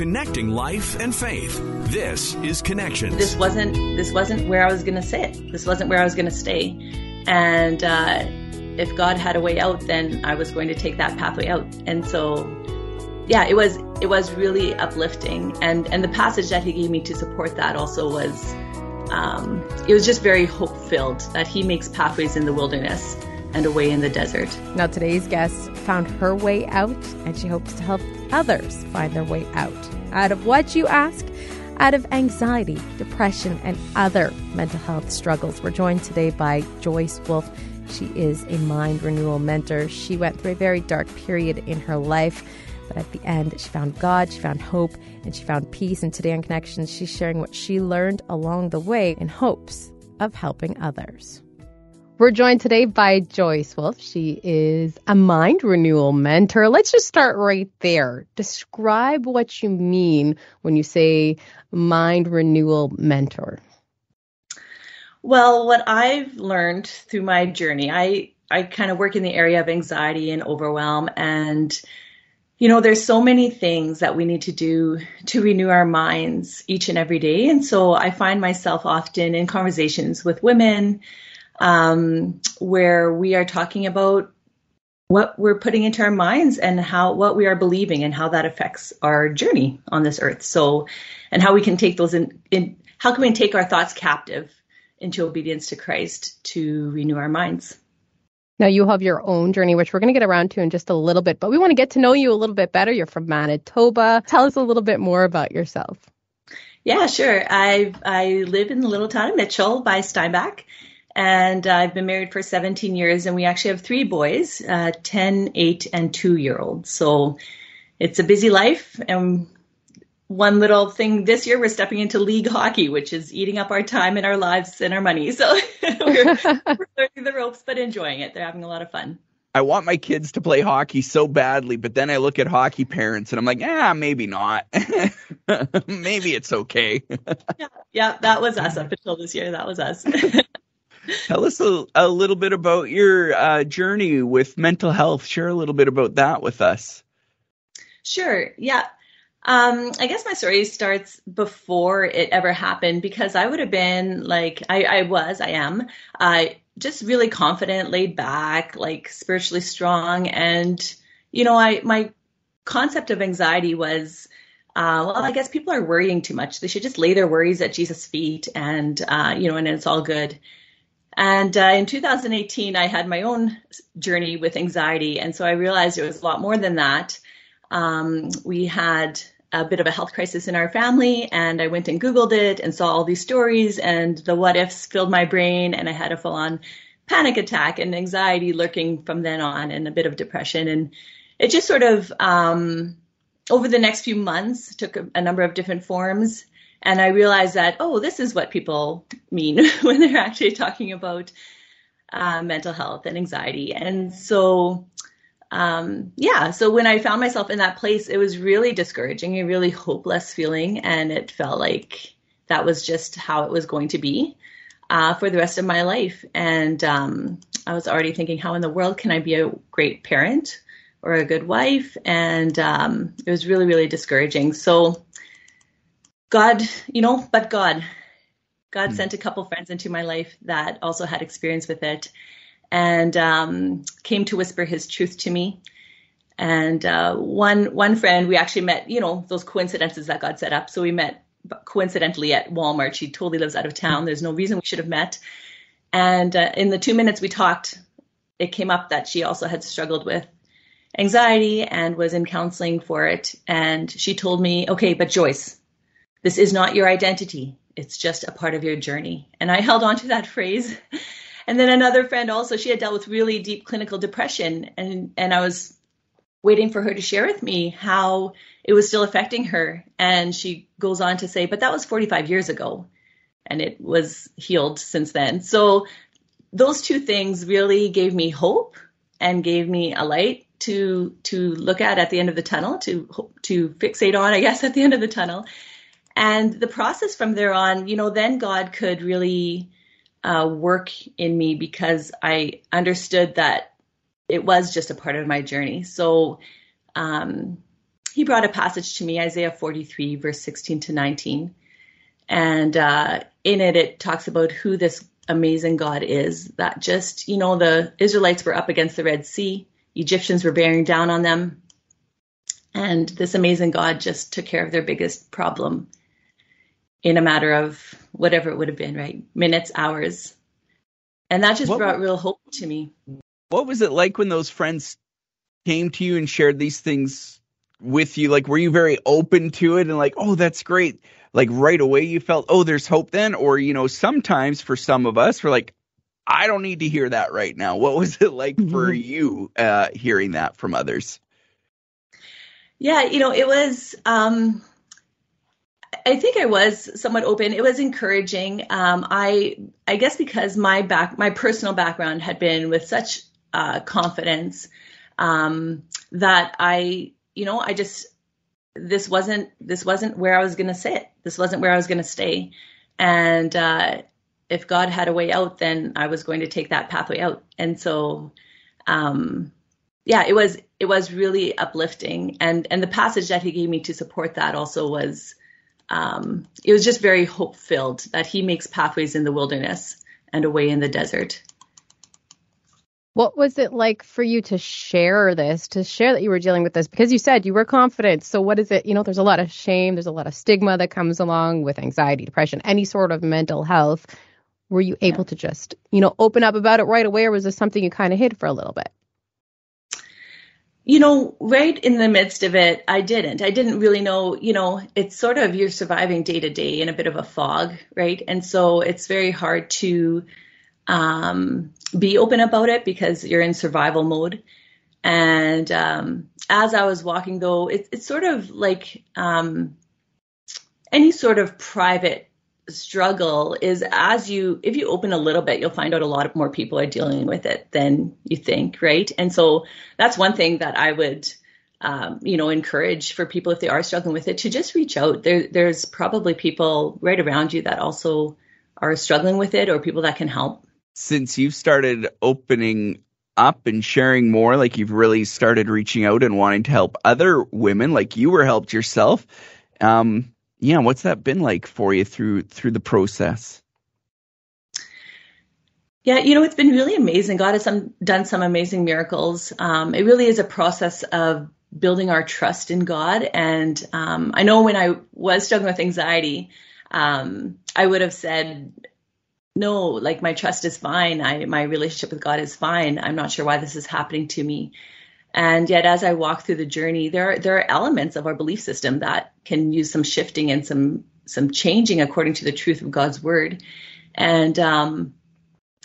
connecting life and faith. This is Connections. This wasn't this wasn't where I was going to sit. This wasn't where I was going to stay. And uh, if God had a way out, then I was going to take that pathway out. And so, yeah, it was it was really uplifting. And and the passage that He gave me to support that also was um, it was just very hope filled that He makes pathways in the wilderness and away in the desert. Now, today's guest found her way out, and she hopes to help others find their way out. Out of what you ask? Out of anxiety, depression, and other mental health struggles. We're joined today by Joyce Wolf. She is a mind renewal mentor. She went through a very dark period in her life, but at the end, she found God, she found hope, and she found peace. And today on Connections, she's sharing what she learned along the way in hopes of helping others. We're joined today by Joyce Wolf. She is a mind renewal mentor. Let's just start right there. Describe what you mean when you say mind renewal mentor. Well, what I've learned through my journey, I I kind of work in the area of anxiety and overwhelm and you know, there's so many things that we need to do to renew our minds each and every day. And so I find myself often in conversations with women, um, where we are talking about what we're putting into our minds and how what we are believing and how that affects our journey on this earth. So, and how we can take those in, in how can we take our thoughts captive into obedience to Christ to renew our minds. Now, you have your own journey, which we're going to get around to in just a little bit, but we want to get to know you a little bit better. You're from Manitoba. Tell us a little bit more about yourself. Yeah, sure. I I live in the little town of Mitchell by Steinbach, and I've been married for 17 years, and we actually have three boys, uh, 10, 8, and 2 year olds. So it's a busy life. And one little thing this year, we're stepping into league hockey, which is eating up our time and our lives and our money. So we're, we're learning the ropes, but enjoying it. They're having a lot of fun. I want my kids to play hockey so badly, but then I look at hockey parents and I'm like, ah, maybe not. maybe it's okay. yeah, yeah, that was us up until this year. That was us. Tell us a, a, little bit about your uh, journey with mental health. Share a little bit about that with us. Sure. Yeah. Um, I guess my story starts before it ever happened because I would have been like, I, I was, I am, uh, just really confident, laid back, like spiritually strong. And, you know, I, my concept of anxiety was, uh, well, I guess people are worrying too much. They should just lay their worries at Jesus' feet and, uh, you know, and it's all good. And uh, in 2018, I had my own journey with anxiety. And so I realized it was a lot more than that. Um, we had a bit of a health crisis in our family, and I went and Googled it and saw all these stories, and the what ifs filled my brain, and I had a full on panic attack and anxiety lurking from then on, and a bit of depression. And it just sort of, um, over the next few months, took a, a number of different forms. And I realized that, oh, this is what people mean when they're actually talking about uh, mental health and anxiety. And so, um, yeah, so when I found myself in that place, it was really discouraging, a really hopeless feeling. And it felt like that was just how it was going to be uh, for the rest of my life. And um, I was already thinking, how in the world can I be a great parent or a good wife? And um, it was really, really discouraging. So, God, you know, but God, God mm. sent a couple friends into my life that also had experience with it and um, came to whisper his truth to me. And uh, one one friend, we actually met, you know, those coincidences that God set up. So we met coincidentally at Walmart. She totally lives out of town. There's no reason we should have met. And uh, in the two minutes we talked, it came up that she also had struggled with anxiety and was in counseling for it. And she told me, okay, but Joyce, this is not your identity. It's just a part of your journey. And I held on to that phrase. And then another friend also, she had dealt with really deep clinical depression. And, and I was waiting for her to share with me how it was still affecting her. And she goes on to say, but that was 45 years ago and it was healed since then. So those two things really gave me hope and gave me a light to to look at at the end of the tunnel to to fixate on I guess at the end of the tunnel and the process from there on, you know, then God could really uh, work in me because I understood that it was just a part of my journey. So, um, he brought a passage to me, Isaiah 43, verse 16 to 19. And uh, in it, it talks about who this amazing God is. That just, you know, the Israelites were up against the Red Sea, Egyptians were bearing down on them. And this amazing God just took care of their biggest problem in a matter of whatever it would have been, right? Minutes, hours. And that just what, brought real hope to me. What was it like when those friends came to you and shared these things with you? Like, were you very open to it and like, oh, that's great? Like, right away you felt, oh, there's hope then? Or, you know, sometimes for some of us, we're like, I don't need to hear that right now. What was it like for you uh, hearing that from others? Yeah, you know, it was. Um, I think I was somewhat open. It was encouraging. Um, I I guess because my back my personal background had been with such uh, confidence um, that I you know I just this wasn't this wasn't where I was going to sit. This wasn't where I was going to stay. And uh, if God had a way out, then I was going to take that pathway out. And so, um, yeah, it was it was really uplifting. And and the passage that He gave me to support that also was um, it was just very hope filled that he makes pathways in the wilderness and a way in the desert. What was it like for you to share this, to share that you were dealing with this? Because you said you were confident. So, what is it? You know, there's a lot of shame, there's a lot of stigma that comes along with anxiety, depression, any sort of mental health. Were you able to just, you know, open up about it right away, or was this something you kind of hid for a little bit? You know, right in the midst of it, I didn't. I didn't really know, you know, it's sort of you're surviving day to day in a bit of a fog, right? And so it's very hard to um, be open about it because you're in survival mode. And um, as I was walking, though, it, it's sort of like um, any sort of private struggle is as you if you open a little bit you'll find out a lot of more people are dealing with it than you think right? And so that's one thing that i would um, you know encourage for people if they are struggling with it to just reach out. There there's probably people right around you that also are struggling with it or people that can help. Since you've started opening up and sharing more like you've really started reaching out and wanting to help other women like you were helped yourself um, yeah, what's that been like for you through through the process? Yeah, you know, it's been really amazing. God has some, done some amazing miracles. Um, it really is a process of building our trust in God. And um, I know when I was struggling with anxiety, um, I would have said, no, like my trust is fine. I, my relationship with God is fine. I'm not sure why this is happening to me. And yet, as I walk through the journey, there are, there are elements of our belief system that can use some shifting and some some changing according to the truth of God's word. And um,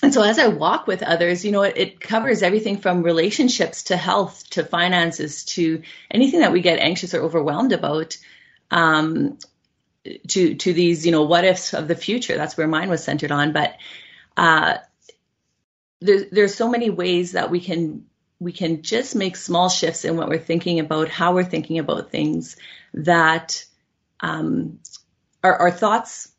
and so, as I walk with others, you know, it, it covers everything from relationships to health to finances to anything that we get anxious or overwhelmed about. Um, to to these, you know, what ifs of the future. That's where mine was centered on. But uh, there, there's so many ways that we can we can just make small shifts in what we're thinking about, how we're thinking about things, that um, our, our, thoughts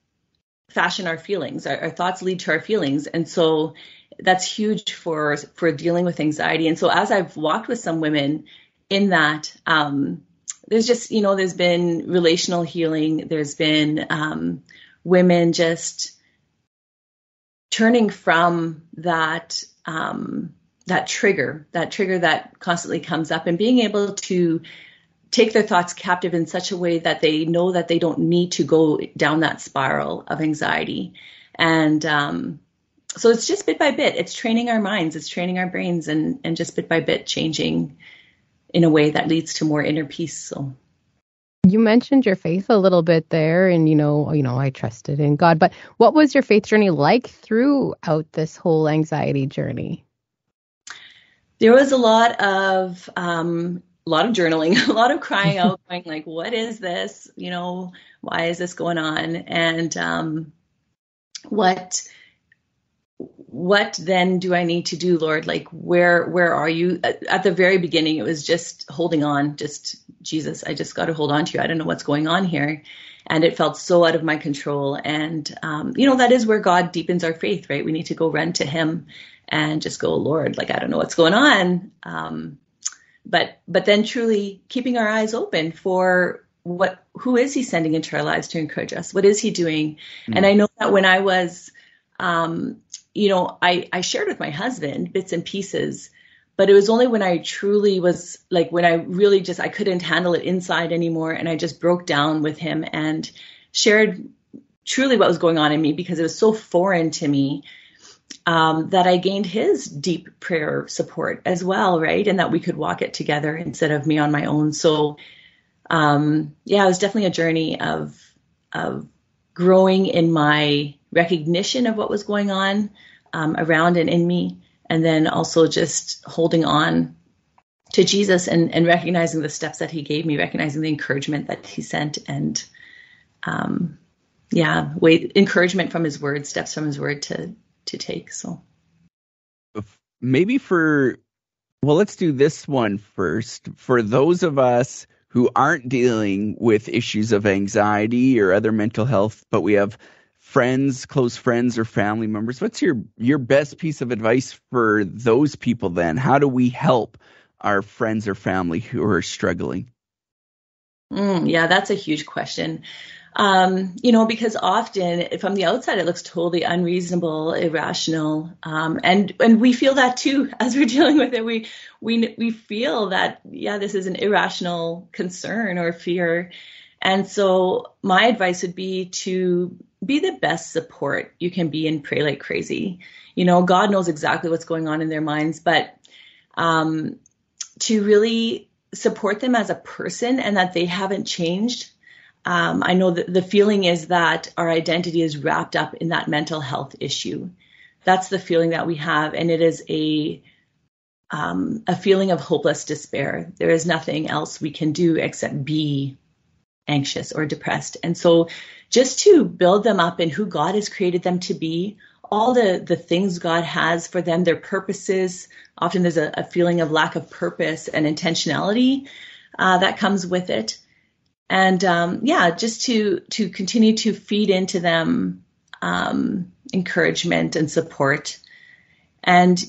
fashion our feelings. Our, our, thoughts lead to our feelings, and so that's huge for for dealing with anxiety. And so, as I've walked with some women in that, um, there's just you know, there's been relational healing. There's been um, women just turning from that. Um, that trigger, that trigger that constantly comes up, and being able to take their thoughts captive in such a way that they know that they don't need to go down that spiral of anxiety. And um, so it's just bit by bit. It's training our minds, it's training our brains, and and just bit by bit changing in a way that leads to more inner peace. So. You mentioned your faith a little bit there, and you know, you know, I trusted in God. But what was your faith journey like throughout this whole anxiety journey? There was a lot of um, a lot of journaling, a lot of crying out, going like, "What is this? You know, why is this going on?" And um, what what then do I need to do, Lord? Like, where where are you? At, at the very beginning, it was just holding on, just Jesus. I just got to hold on to you. I don't know what's going on here, and it felt so out of my control. And um, you know, that is where God deepens our faith, right? We need to go run to Him and just go, Lord, like, I don't know what's going on. Um, but but then truly keeping our eyes open for what who is he sending into our lives to encourage us what is he doing mm-hmm. and i know that when i was um, you know I, I shared with my husband bits and pieces but it was only when i truly was like when i really just i couldn't handle it inside anymore and i just broke down with him and shared truly what was going on in me because it was so foreign to me um, that I gained his deep prayer support as well, right? And that we could walk it together instead of me on my own. So, um, yeah, it was definitely a journey of of growing in my recognition of what was going on um, around and in me, and then also just holding on to Jesus and, and recognizing the steps that He gave me, recognizing the encouragement that He sent, and um, yeah, encouragement from His Word, steps from His Word to to take. So maybe for well, let's do this one first. For those of us who aren't dealing with issues of anxiety or other mental health, but we have friends, close friends or family members, what's your your best piece of advice for those people then? How do we help our friends or family who are struggling? Mm, yeah, that's a huge question. Um, you know, because often from the outside it looks totally unreasonable, irrational, um, and and we feel that too as we're dealing with it. We we we feel that yeah, this is an irrational concern or fear, and so my advice would be to be the best support you can be and pray like crazy. You know, God knows exactly what's going on in their minds, but um, to really support them as a person and that they haven't changed um, I know that the feeling is that our identity is wrapped up in that mental health issue. That's the feeling that we have, and it is a um, a feeling of hopeless despair. There is nothing else we can do except be anxious or depressed. And so, just to build them up in who God has created them to be, all the the things God has for them, their purposes. Often there's a, a feeling of lack of purpose and intentionality uh, that comes with it and um, yeah, just to to continue to feed into them um, encouragement and support. And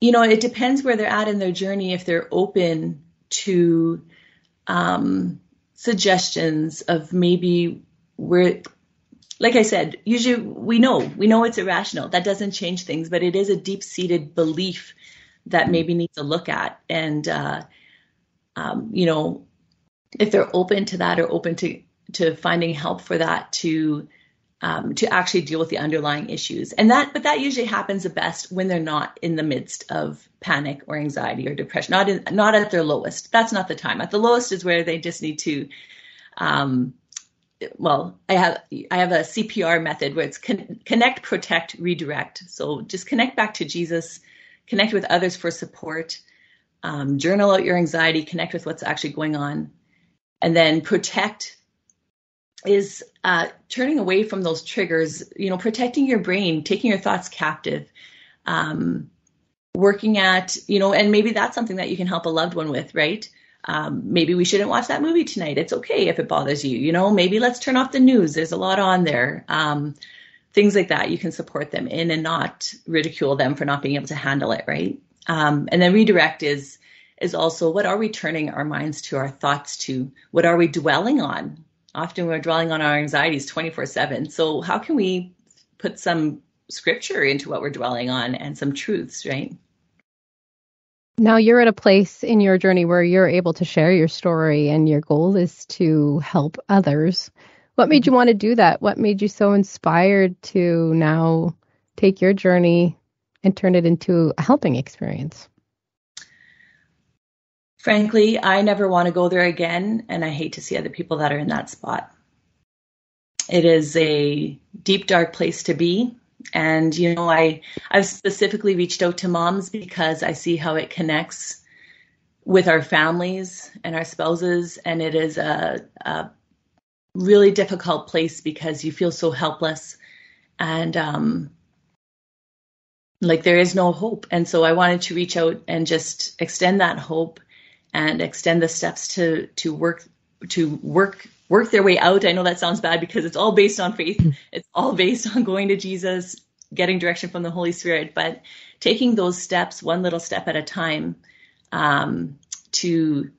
you know, it depends where they're at in their journey if they're open to um, suggestions of maybe where like I said, usually we know we know it's irrational. That doesn't change things, but it is a deep seated belief that maybe needs a look at. And uh, um, you know, if they're open to that or open to to finding help for that to um, to actually deal with the underlying issues. And that but that usually happens the best when they're not in the midst of panic or anxiety or depression not in, not at their lowest. That's not the time. At the lowest is where they just need to um, well i have i have a cpr method where it's con- connect protect redirect. So just connect back to jesus connect with others for support um, journal out your anxiety connect with what's actually going on and then protect is uh, turning away from those triggers, you know, protecting your brain, taking your thoughts captive, um, working at, you know, and maybe that's something that you can help a loved one with, right? Um, maybe we shouldn't watch that movie tonight. It's okay if it bothers you, you know, maybe let's turn off the news. There's a lot on there. Um, things like that you can support them in and not ridicule them for not being able to handle it, right? Um, and then redirect is, is also what are we turning our minds to, our thoughts to? What are we dwelling on? Often we're dwelling on our anxieties 24 7. So, how can we put some scripture into what we're dwelling on and some truths, right? Now you're at a place in your journey where you're able to share your story and your goal is to help others. What made you mm-hmm. want to do that? What made you so inspired to now take your journey and turn it into a helping experience? Frankly, I never want to go there again, and I hate to see other people that are in that spot. It is a deep, dark place to be. And, you know, I, I've specifically reached out to moms because I see how it connects with our families and our spouses. And it is a, a really difficult place because you feel so helpless and um, like there is no hope. And so I wanted to reach out and just extend that hope and extend the steps to to work to work work their way out. I know that sounds bad because it's all based on faith. It's all based on going to Jesus, getting direction from the Holy Spirit, but taking those steps one little step at a time um, to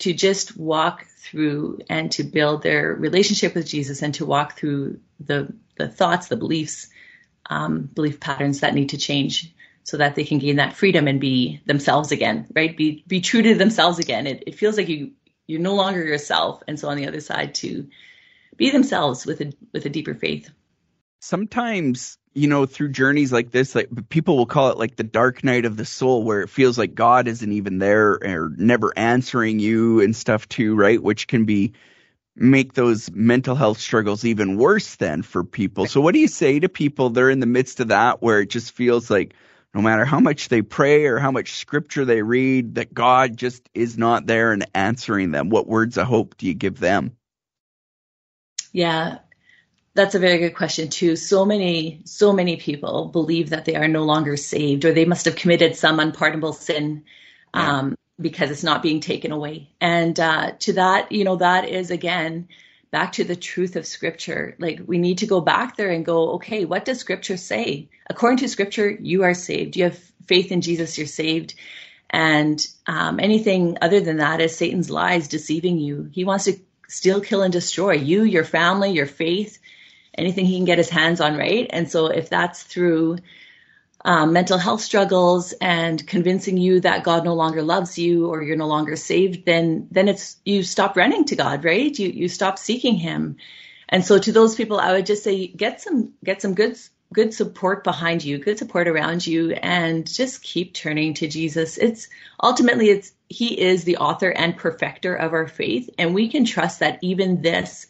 to just walk through and to build their relationship with Jesus and to walk through the the thoughts, the beliefs, um, belief patterns that need to change so that they can gain that freedom and be themselves again, right? Be be true to themselves again. It, it feels like you you're no longer yourself, and so on the other side to be themselves with a with a deeper faith. Sometimes you know through journeys like this like people will call it like the dark night of the soul where it feels like god isn't even there or never answering you and stuff too right which can be make those mental health struggles even worse then for people so what do you say to people they're in the midst of that where it just feels like no matter how much they pray or how much scripture they read, that God just is not there and answering them. What words of hope do you give them? Yeah, that's a very good question too. So many, so many people believe that they are no longer saved or they must have committed some unpardonable sin um, because it's not being taken away. And uh, to that, you know, that is again back to the truth of scripture. Like we need to go back there and go, okay, what does scripture say? According to scripture, you are saved. You have faith in Jesus, you're saved. And um, anything other than that is Satan's lies deceiving you. He wants to steal, kill, and destroy you, your family, your faith, anything he can get his hands on, right? And so if that's through um, mental health struggles and convincing you that God no longer loves you or you're no longer saved, then then it's you stop running to God, right? You you stop seeking Him. And so to those people, I would just say get some get some good good support behind you, good support around you, and just keep turning to Jesus. It's ultimately it's He is the author and perfecter of our faith, and we can trust that even this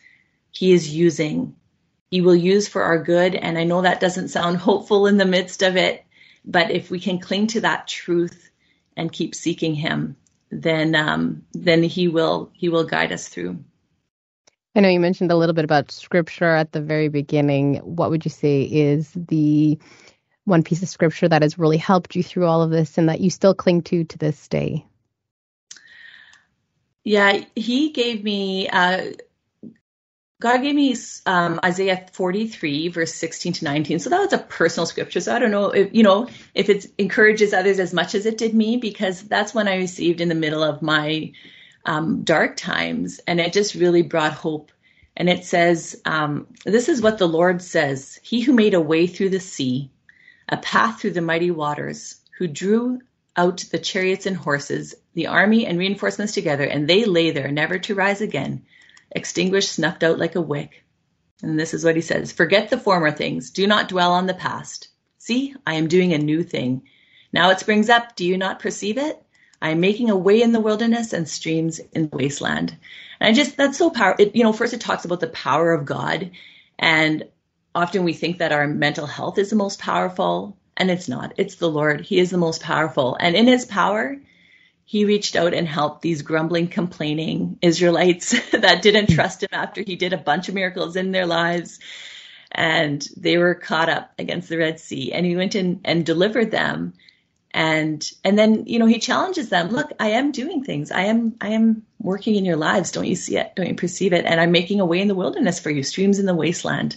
He is using he will use for our good. And I know that doesn't sound hopeful in the midst of it, but if we can cling to that truth and keep seeking him, then um, then he will he will guide us through. I know you mentioned a little bit about scripture at the very beginning. What would you say is the one piece of scripture that has really helped you through all of this and that you still cling to to this day? Yeah, he gave me uh, God gave me um, Isaiah 43, verse 16 to 19. So that was a personal scripture. So I don't know if, you know, if it encourages others as much as it did me, because that's when I received in the middle of my um, dark times. And it just really brought hope. And it says, um, This is what the Lord says He who made a way through the sea, a path through the mighty waters, who drew out the chariots and horses, the army and reinforcements together, and they lay there, never to rise again extinguished, snuffed out like a wick. And this is what he says Forget the former things, do not dwell on the past. See, I am doing a new thing. Now it springs up, do you not perceive it? I am making a way in the wilderness and streams in the wasteland. And I just, that's so powerful. You know, first it talks about the power of God. And often we think that our mental health is the most powerful, and it's not. It's the Lord. He is the most powerful. And in his power, he reached out and helped these grumbling, complaining Israelites that didn't hmm. trust him after he did a bunch of miracles in their lives. And they were caught up against the Red Sea. And he went in and delivered them. And and then, you know, he challenges them, look, I am doing things. I am I am working in your lives. Don't you see it? Don't you perceive it? And I'm making a way in the wilderness for you, streams in the wasteland.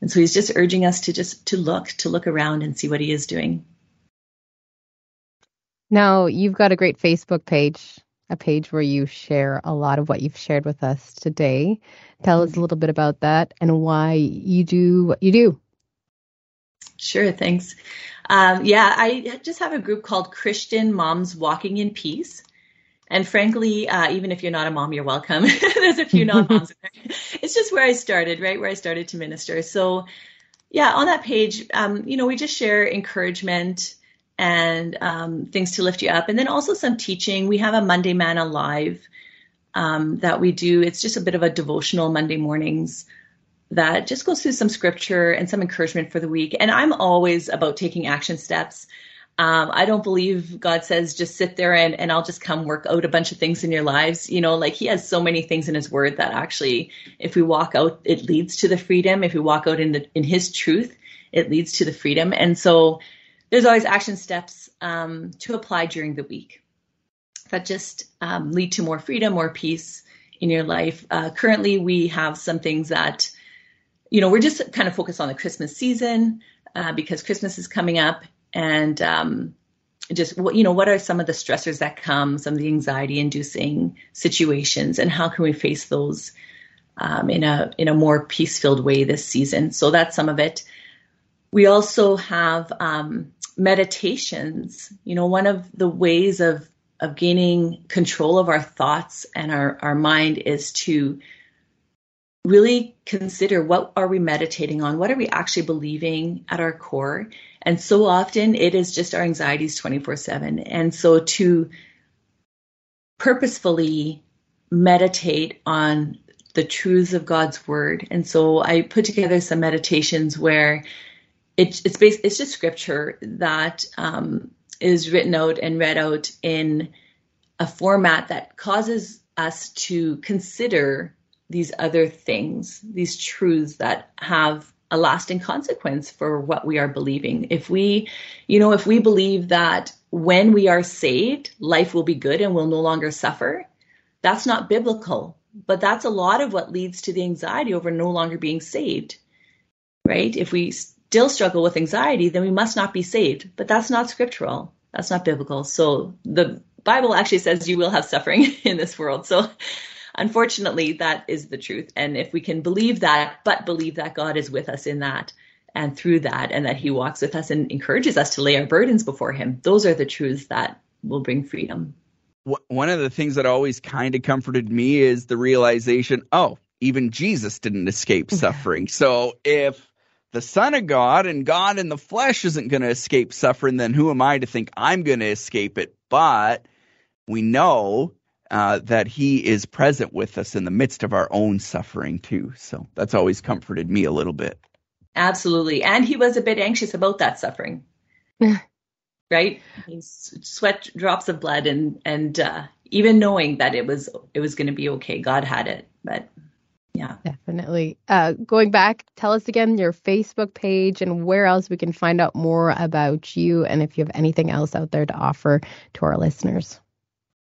And so he's just urging us to just to look, to look around and see what he is doing. Now, you've got a great Facebook page, a page where you share a lot of what you've shared with us today. Tell us a little bit about that and why you do what you do. Sure, thanks. Um, yeah, I just have a group called Christian Moms Walking in Peace. And frankly, uh, even if you're not a mom, you're welcome. There's a few non-moms in there. It's just where I started, right? Where I started to minister. So, yeah, on that page, um, you know, we just share encouragement, and um, things to lift you up. And then also some teaching. We have a Monday Manna Live um, that we do. It's just a bit of a devotional Monday mornings that just goes through some scripture and some encouragement for the week. And I'm always about taking action steps. Um, I don't believe God says just sit there and, and I'll just come work out a bunch of things in your lives. You know, like He has so many things in His Word that actually, if we walk out, it leads to the freedom. If we walk out in the in His truth, it leads to the freedom. And so there's always action steps um, to apply during the week that just um, lead to more freedom, more peace in your life. Uh, currently, we have some things that, you know, we're just kind of focused on the Christmas season uh, because Christmas is coming up. And um, just you know what are some of the stressors that come some of the anxiety inducing situations and how can we face those um, in a in a more peace filled way this season so that's some of it we also have um, meditations you know one of the ways of of gaining control of our thoughts and our, our mind is to really consider what are we meditating on? What are we actually believing at our core? And so often it is just our anxieties 24 7 and so to purposefully meditate on the truths of god's word. And so i put together some meditations where it, it's based it's just scripture that um, is written out and read out in a format that causes us to consider these other things, these truths that have a lasting consequence for what we are believing. If we, you know, if we believe that when we are saved, life will be good and we'll no longer suffer, that's not biblical. But that's a lot of what leads to the anxiety over no longer being saved, right? If we still struggle with anxiety, then we must not be saved. But that's not scriptural. That's not biblical. So the Bible actually says you will have suffering in this world. So unfortunately, that is the truth. And if we can believe that, but believe that God is with us in that and through that, and that He walks with us and encourages us to lay our burdens before Him, those are the truths that will bring freedom. One of the things that always kind of comforted me is the realization oh, even Jesus didn't escape suffering. so if the Son of God and God in the flesh isn't going to escape suffering, then who am I to think I'm going to escape it? But we know uh, that he is present with us in the midst of our own suffering too. So that's always comforted me a little bit. Absolutely. And he was a bit anxious about that suffering. right? He sweat drops of blood and and uh, even knowing that it was it was going to be okay, God had it. But yeah, definitely. Uh, going back, tell us again your Facebook page and where else we can find out more about you, and if you have anything else out there to offer to our listeners.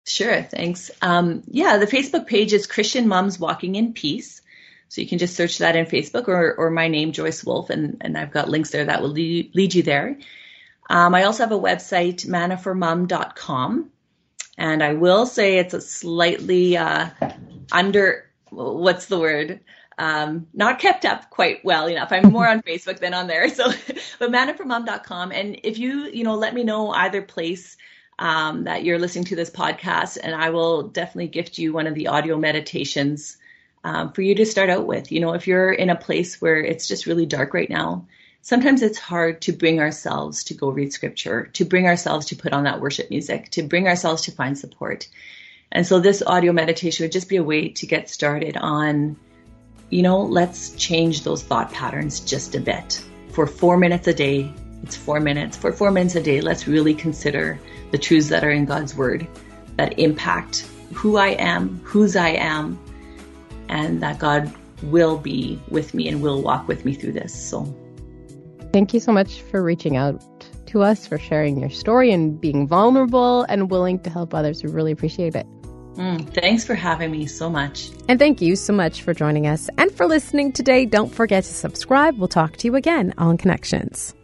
Sure, thanks. Um, yeah, the Facebook page is Christian Moms Walking in Peace. So you can just search that in Facebook or, or my name, Joyce Wolf, and, and I've got links there that will lead, lead you there. Um, I also have a website, mannaformom.com. And I will say it's a slightly uh, under, what's the word? Um, not kept up quite well enough. I'm more on Facebook than on there. So, but mannaformom.com. And if you, you know, let me know either place um, that you're listening to this podcast, and I will definitely gift you one of the audio meditations um, for you to start out with. You know, if you're in a place where it's just really dark right now, sometimes it's hard to bring ourselves to go read scripture, to bring ourselves to put on that worship music, to bring ourselves to find support. And so this audio meditation would just be a way to get started on, you know, let's change those thought patterns just a bit. For four minutes a day, it's four minutes. For four minutes a day, let's really consider the truths that are in God's Word that impact who I am, whose I am, and that God will be with me and will walk with me through this. So, thank you so much for reaching out to us, for sharing your story and being vulnerable and willing to help others. We really appreciate it. Mm, thanks for having me so much. And thank you so much for joining us and for listening today. Don't forget to subscribe. We'll talk to you again on Connections.